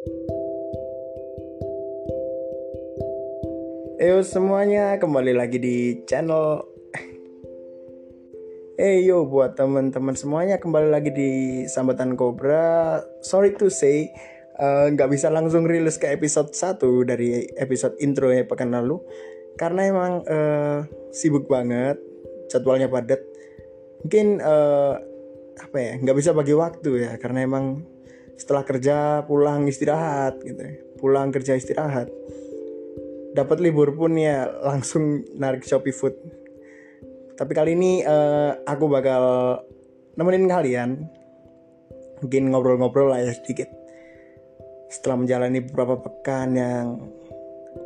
Yo semuanya kembali lagi di channel. Eh yo buat teman-teman semuanya kembali lagi di Sambatan Cobra. Sorry to say eh, nggak uh, bisa langsung rilis ke episode 1 dari episode intro ya pekan lalu. Karena emang uh, sibuk banget jadwalnya padat. Mungkin uh, apa ya nggak bisa bagi waktu ya karena emang setelah kerja pulang istirahat gitu ya. pulang kerja istirahat. Dapat libur pun ya langsung narik Shopee Food. Tapi kali ini uh, aku bakal nemenin kalian. Mungkin ngobrol-ngobrol lah ya sedikit. Setelah menjalani beberapa pekan yang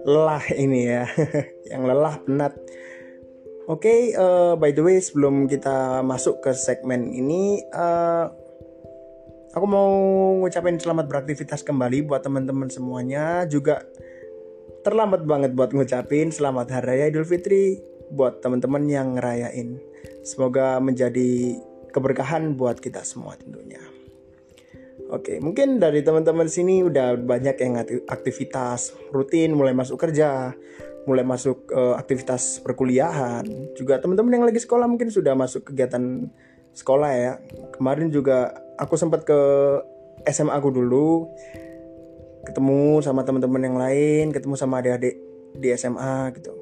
lelah ini ya. Yang lelah penat. Oke, okay, uh, eh, by the way sebelum kita masuk ke segmen ini, uh, aku mau ngucapin selamat beraktivitas kembali buat teman-teman semuanya. Juga terlambat banget buat ngucapin selamat hari raya Idul Fitri buat teman-teman yang ngerayain. Semoga menjadi keberkahan buat kita semua tentunya. Oke, mungkin dari teman-teman sini udah banyak yang aktivitas rutin mulai masuk kerja, mulai masuk uh, aktivitas perkuliahan juga teman-teman yang lagi sekolah mungkin sudah masuk kegiatan sekolah ya kemarin juga aku sempat ke SMA aku dulu ketemu sama teman-teman yang lain ketemu sama adik-adik di SMA gitu.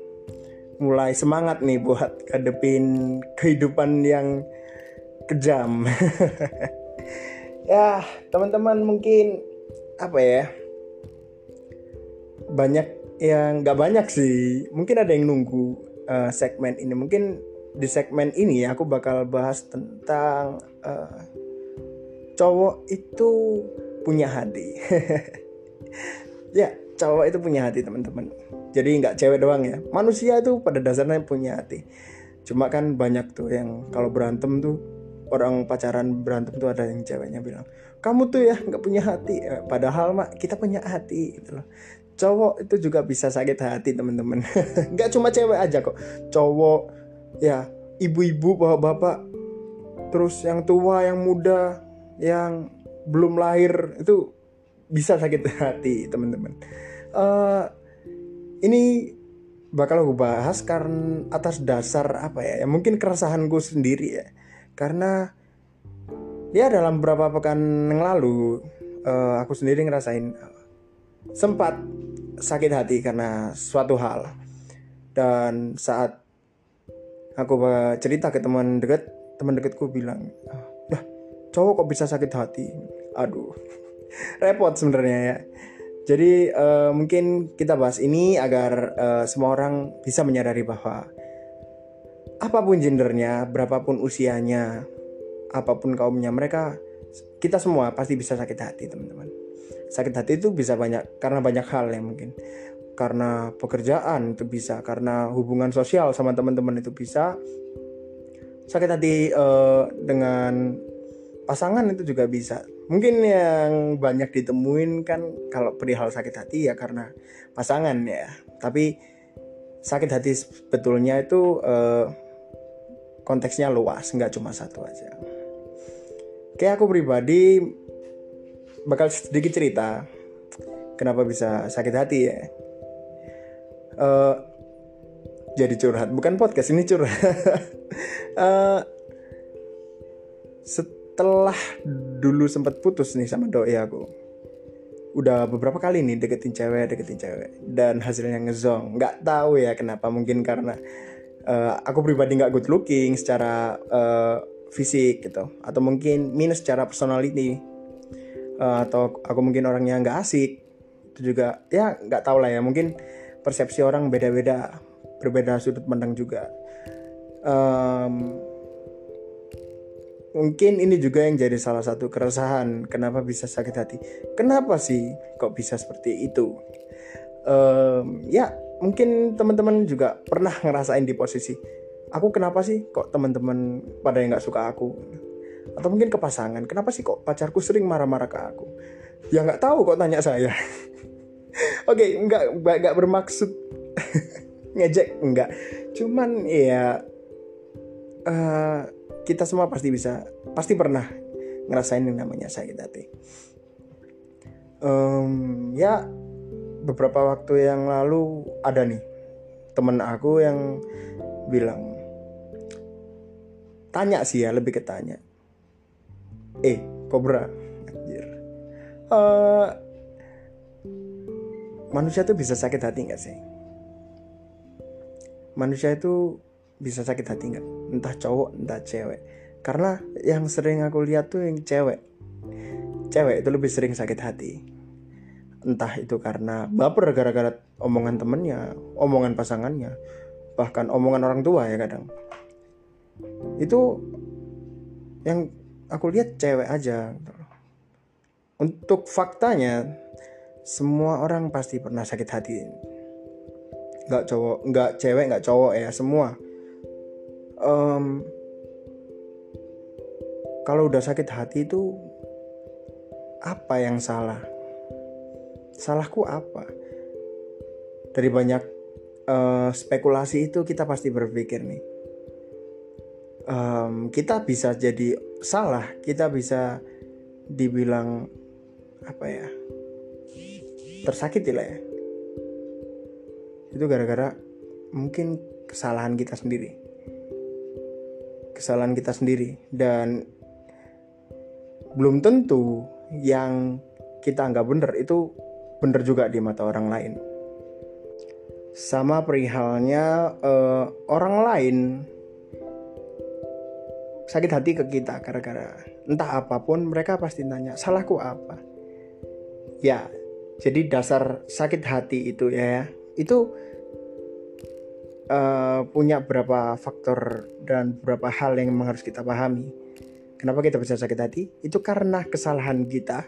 Mulai semangat nih buat kadepin kehidupan yang kejam. Ya teman-teman mungkin apa ya banyak yang nggak banyak sih. Mungkin ada yang nunggu uh, segmen ini. Mungkin di segmen ini ya aku bakal bahas tentang uh, cowok itu punya hati. Ya cowok itu punya hati teman-teman. Jadi nggak cewek doang ya. Manusia itu pada dasarnya punya hati. Cuma kan banyak tuh yang kalau berantem tuh orang pacaran berantem tuh ada yang ceweknya bilang kamu tuh ya nggak punya hati. Eh, padahal mak kita punya hati gitu loh. Cowok itu juga bisa sakit hati teman-teman. Nggak cuma cewek aja kok. Cowok ya ibu-ibu bapak-bapak terus yang tua yang muda yang belum lahir itu bisa sakit hati teman-teman. Uh, ini bakal aku bahas karena atas dasar apa ya, ya mungkin keresahanku sendiri ya. Karena ya dalam beberapa pekan yang lalu uh, aku sendiri ngerasain sempat sakit hati karena suatu hal. Dan saat aku cerita ke teman dekat teman dekatku bilang lah cowok kok bisa sakit hati? Aduh repot sebenarnya ya. Jadi uh, mungkin kita bahas ini agar uh, semua orang bisa menyadari bahwa apa pun gendernya berapapun usianya apa pun kaumnya mereka kita semua pasti bisa sakit hati teman-teman. Sakit hati itu bisa banyak karena banyak hal ya mungkin. Karena pekerjaan itu bisa karena hubungan sosial sama teman-teman itu bisa. Sakit hati uh, dengan pasangan itu juga bisa mungkin yang banyak ditemuin kan kalau perihal sakit hati ya karena pasangan ya tapi sakit hati sebetulnya itu uh, konteksnya luas nggak cuma satu aja kayak aku pribadi bakal sedikit cerita kenapa bisa sakit hati ya. Uh, jadi curhat, bukan podcast ini curhat. uh, setelah dulu sempat putus nih sama doi aku, udah beberapa kali nih deketin cewek, deketin cewek, dan hasilnya ngezong. Nggak tahu ya kenapa, mungkin karena uh, aku pribadi nggak good looking secara uh, fisik gitu, atau mungkin minus secara personality uh, atau aku mungkin orangnya nggak asik itu juga ya nggak tahu lah ya mungkin persepsi orang beda-beda berbeda sudut pandang juga um, mungkin ini juga yang jadi salah satu keresahan kenapa bisa sakit hati. Kenapa sih kok bisa seperti itu? Um, ya mungkin teman-teman juga pernah ngerasain di posisi aku kenapa sih kok teman-teman pada yang nggak suka aku? Atau mungkin ke pasangan kenapa sih kok pacarku sering marah-marah ke aku? Ya nggak tahu kok tanya saya. Oke okay, nggak nggak bermaksud ngejek nggak. Cuman ya uh, kita semua pasti bisa pasti pernah ngerasain yang namanya sakit hati. Um, ya beberapa waktu yang lalu ada nih temen aku yang bilang tanya sih ya lebih ke tanya. Eh kobra anjir. Uh, manusia tuh bisa sakit hati nggak sih? Manusia itu bisa sakit hati nggak entah cowok entah cewek. Karena yang sering aku lihat tuh yang cewek. Cewek itu lebih sering sakit hati. Entah itu karena baper gara-gara omongan temennya omongan pasangannya bahkan omongan orang tua ya kadang. Itu yang aku lihat cewek aja. Untuk faktanya semua orang pasti pernah sakit hati. Nggak cowok nggak cewek nggak cowok ya semua um, kalau udah sakit hati itu apa yang salah? Salahku apa? Dari banyak uh, spekulasi itu kita pasti berpikir nih. Um, kita bisa jadi salah kita bisa dibilang apa ya tersakiti lah ya. Itu gara-gara mungkin kesalahan kita sendiri kesalahan kita sendiri. Dan belum tentu yang kita anggap benar itu benar juga di mata orang lain. Sama perihalnya uh, orang lain sakit hati ke kita gara-gara entah apa pun mereka pasti nanya salahku apa? Ya jadi dasar sakit hati itu ya itu uh, punya beberapa faktor dan beberapa hal yang memang harus kita pahami. Kenapa kita bisa sakit hati? Itu karena kesalahan kita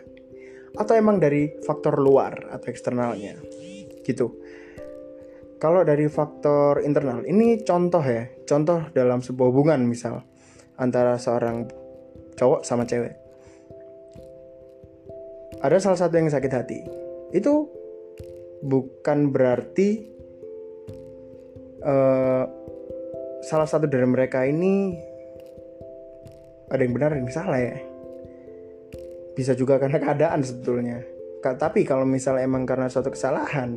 atau emang dari faktor luar atau eksternalnya. Gitu. Kalau dari faktor internal ini contoh ya contoh dalam sebuah hubungan misal antara seorang cowok sama cewek. Ada salah satu yang sakit hati. Itu bukan berarti uh, salah satu dari mereka ini ada yang benar yang salah ya. Bisa juga karena keadaan sebetulnya. Tapi kalau misalnya emang karena suatu kesalahan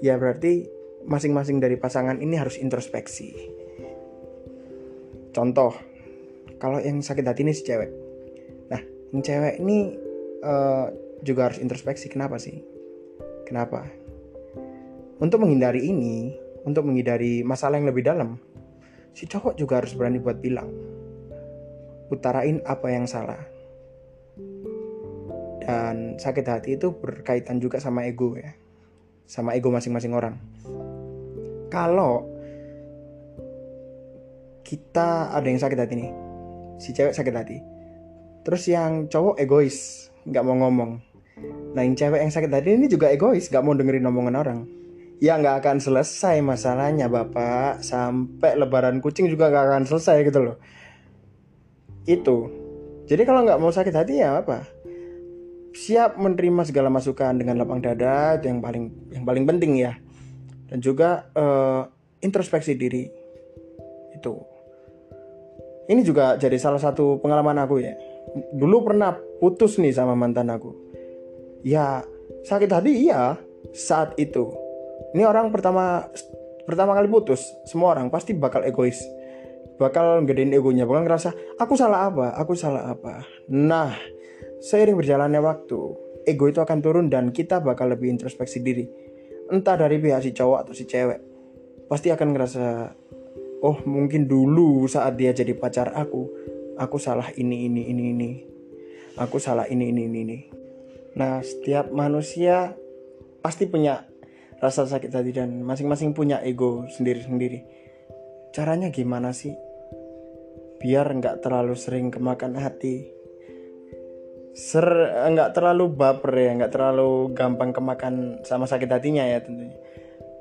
ya berarti masing-masing dari pasangan ini harus introspeksi. Contoh kalau yang sakit hati ini si cewek. Nah yang cewek ini uh, juga harus introspeksi. Kenapa sih? Kenapa? Untuk menghindari ini untuk menghindari masalah yang lebih dalam. Si cowok juga harus berani buat bilang utarain apa yang salah. Dan sakit hati itu berkaitan juga sama ego ya sama ego masing-masing orang. Kalau kita ada yang sakit hati nih si cewek sakit hati terus yang cowok egois nggak mau ngomong. Nah yang cewek yang sakit hati ini juga egois nggak mau dengerin omongan orang ya nggak akan selesai masalahnya bapak. Sampai lebaran kucing juga nggak akan selesai gitu loh. Itu. Jadi kalau nggak mau sakit hati ya apa siap menerima segala masukan dengan lapang dada yang paling yang paling penting ya. Dan juga uh, introspeksi diri. Itu. Ini juga jadi salah satu pengalaman aku ya. Dulu pernah putus nih sama mantan aku. Ya sakit hati iya. Saat itu ini orang pertama pertama kali putus semua orang pasti bakal egois. Bakal gedein egonya bakal ngerasa aku salah apa? Aku salah apa? Nah seiring berjalannya waktu ego itu akan turun dan kita bakal lebih introspeksi diri. Entah dari pihak si cowok atau si cewek. Pasti akan ngerasa oh mungkin dulu saat dia jadi pacar aku aku salah ini ini ini ini. Aku salah ini ini ini ini. Nah setiap manusia pasti punya rasa sakit hati dan masing-masing punya ego sendiri-sendiri. Caranya gimana sih? Biar nggak terlalu sering kemakan hati. Ser nggak terlalu baper ya nggak terlalu gampang kemakan sama sakit hatinya ya tentunya.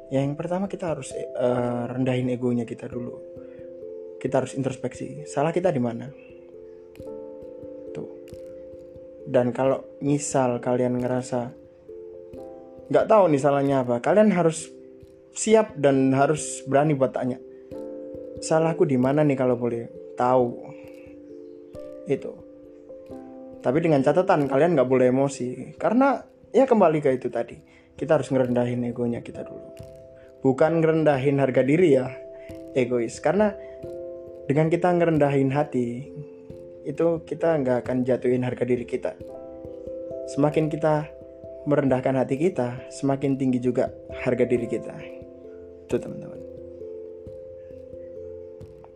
Yang pertama kita harus uh, rendahin egonya kita dulu. Kita harus introspeksi salah kita di mana? Dan kalau misal kalian ngerasa nggak tahu nih salahnya apa. Kalian harus siap dan harus berani buat tanya salahku di mana nih kalau boleh tahu? Itu. Tapi dengan catatan kalian nggak boleh emosi. Karena ya kembali ke itu tadi kita harus ngerendahin egonya kita dulu. Bukan ngerendahin harga diri ya egois. Karena dengan kita ngerendahin hati itu kita nggak akan jatuhin harga diri kita. Semakin kita merendahkan hati kita semakin tinggi juga harga diri kita. Itu teman-teman.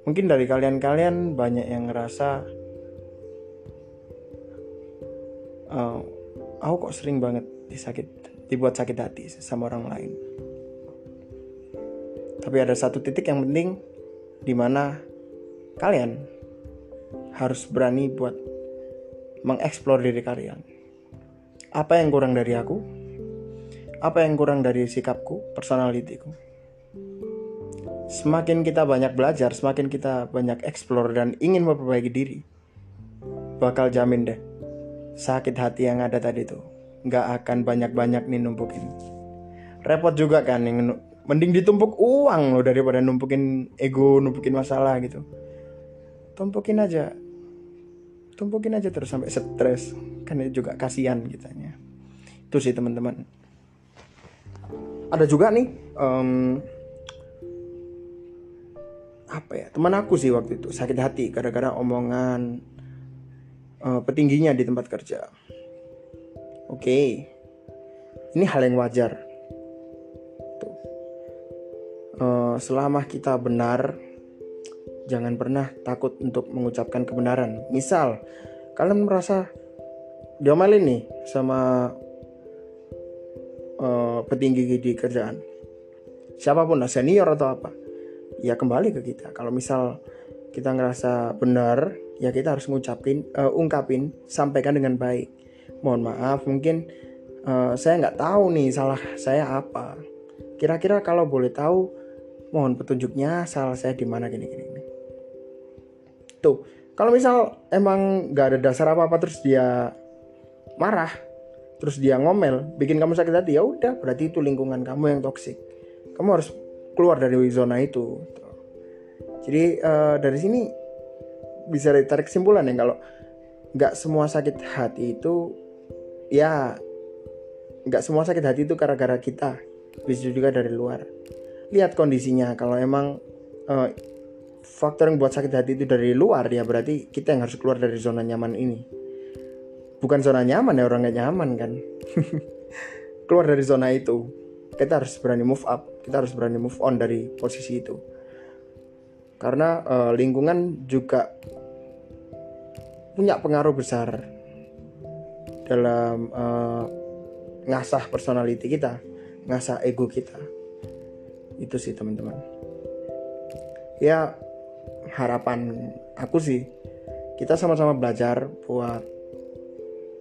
Mungkin dari kalian-kalian banyak yang ngerasa uh, aku kok sering banget disakit dibuat sakit hati sama orang lain. Tapi ada satu titik yang penting di mana kalian harus berani buat mengeksplor diri kalian. Apa yang kurang dari aku? Apa yang kurang dari sikapku, personalitiku? Semakin kita banyak belajar, semakin kita banyak eksplor dan ingin memperbaiki diri, bakal jamin deh sakit hati yang ada tadi tuh nggak akan banyak-banyak nih numpukin. Repot juga kan yang mending ditumpuk uang loh daripada numpukin ego, numpukin masalah gitu. Tumpukin aja tumpukin aja terus sampai stres. Kan juga kasihan kitanya itu sih teman-teman. Ada juga nih um, apa ya teman aku sih waktu itu. Sakit hati gara-gara omongan uh, petingginya di tempat kerja. Oke. Okay. ini hal yang wajar. Uh, selama kita benar Jangan pernah takut untuk mengucapkan kebenaran. Misal, kalian merasa diomelin nih sama uh, petinggi di kerjaan. Siapa pun lah, senior atau apa. Ya kembali ke kita. Kalau misal kita ngerasa benar, ya kita harus ngucapin, uh, ungkapin, sampaikan dengan baik. Mohon maaf, mungkin uh, saya nggak tahu nih salah saya apa. Kira-kira kalau boleh tahu, mohon petunjuknya salah saya di mana gini-gini. Tuh, kalau misal emang gak ada dasar apa-apa terus dia marah, terus dia ngomel, bikin kamu sakit hati, ya udah berarti itu lingkungan kamu yang toksik. Kamu harus keluar dari zona itu. Jadi uh, dari sini bisa ditarik kesimpulan ya kalau nggak semua sakit hati itu ya nggak semua sakit hati itu gara-gara kita bisa juga dari luar lihat kondisinya kalau emang uh, faktor yang buat sakit hati itu dari luar ya berarti kita yang harus keluar dari zona nyaman ini. Bukan zona nyaman ya orang nyaman kan? Keluar dari zona itu kita harus berani move up kita harus berani move on dari posisi itu. Karena uh, lingkungan juga punya pengaruh besar dalam uh, ngasah personality kita ngasah ego kita. Itu sih teman-teman. Ya harapan aku sih kita sama-sama belajar buat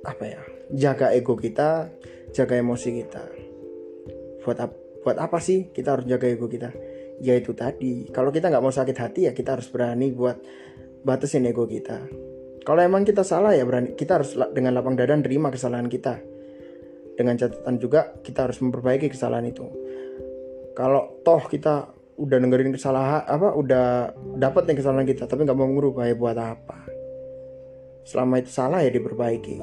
apa ya jaga ego kita jaga emosi kita. Buat ap buat apa sih kita harus jaga ego kita? Ya itu tadi kalau kita nggak mau sakit hati ya kita harus berani buat batasin ego kita. Kalau emang kita salah ya berani kita harus dengan lapang dada terima kesalahan kita. Dengan catatan juga kita harus memperbaiki kesalahan itu. Kalau toh kita udah dengerin kesalahan apa udah dapat nih kesalahan kita tapi nggak mau ngubah ya buat apa. Selama itu salah ya diperbaiki.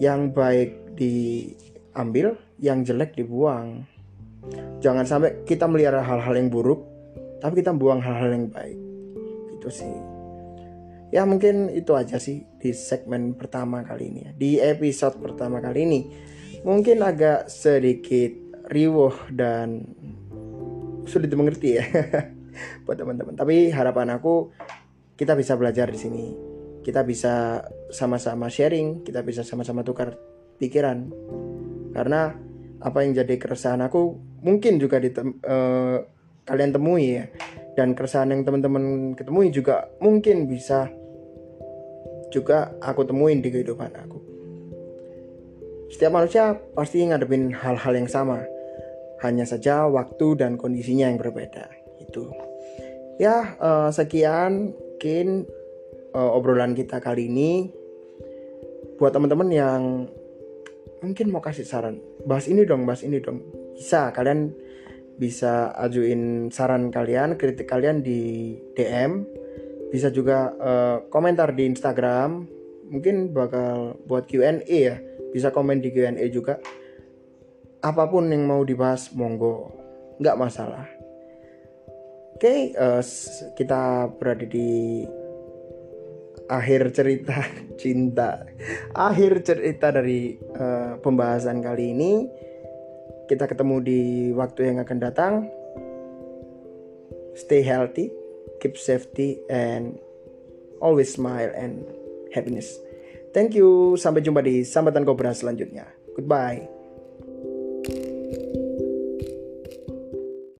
Yang baik diambil yang jelek dibuang. Jangan sampai kita melihara hal-hal yang buruk tapi kita buang hal-hal yang baik. Itu sih. Ya mungkin itu aja sih di segmen pertama kali ini ya. Di episode pertama kali ini mungkin agak sedikit riuh dan sulit dimengerti ya buat teman-teman. Tapi harapan aku kita bisa belajar di sini. Kita bisa sama-sama sharing, kita bisa sama-sama tukar pikiran. Karena apa yang jadi keresahan aku mungkin juga di uh, kalian temui ya. Dan keresahan yang teman-teman ketemui juga mungkin bisa juga aku temuin di kehidupan aku. Setiap manusia pasti ngadepin hal-hal yang sama hanya saja waktu dan kondisinya yang berbeda itu ya uh, sekian mungkin uh, obrolan kita kali ini. Buat teman-teman yang mungkin mau kasih saran bahas ini dong bahas ini dong. Bisa kalian bisa ajuin saran kalian kritik kalian di DM bisa juga uh, komentar di Instagram. Mungkin bakal buat Q&A ya. Bisa komen di Q&A juga apa pun yang mau dibahas monggo. Nggak masalah. Oke okay, uh, kita berada di akhir cerita cinta. Akhir cerita dari uh, pembahasan kali ini. Kita ketemu di waktu yang akan datang. Stay healthy keep safety and always smile and happiness. Thank you. Sampai jumpa di sambatan kobra selanjutnya. Goodbye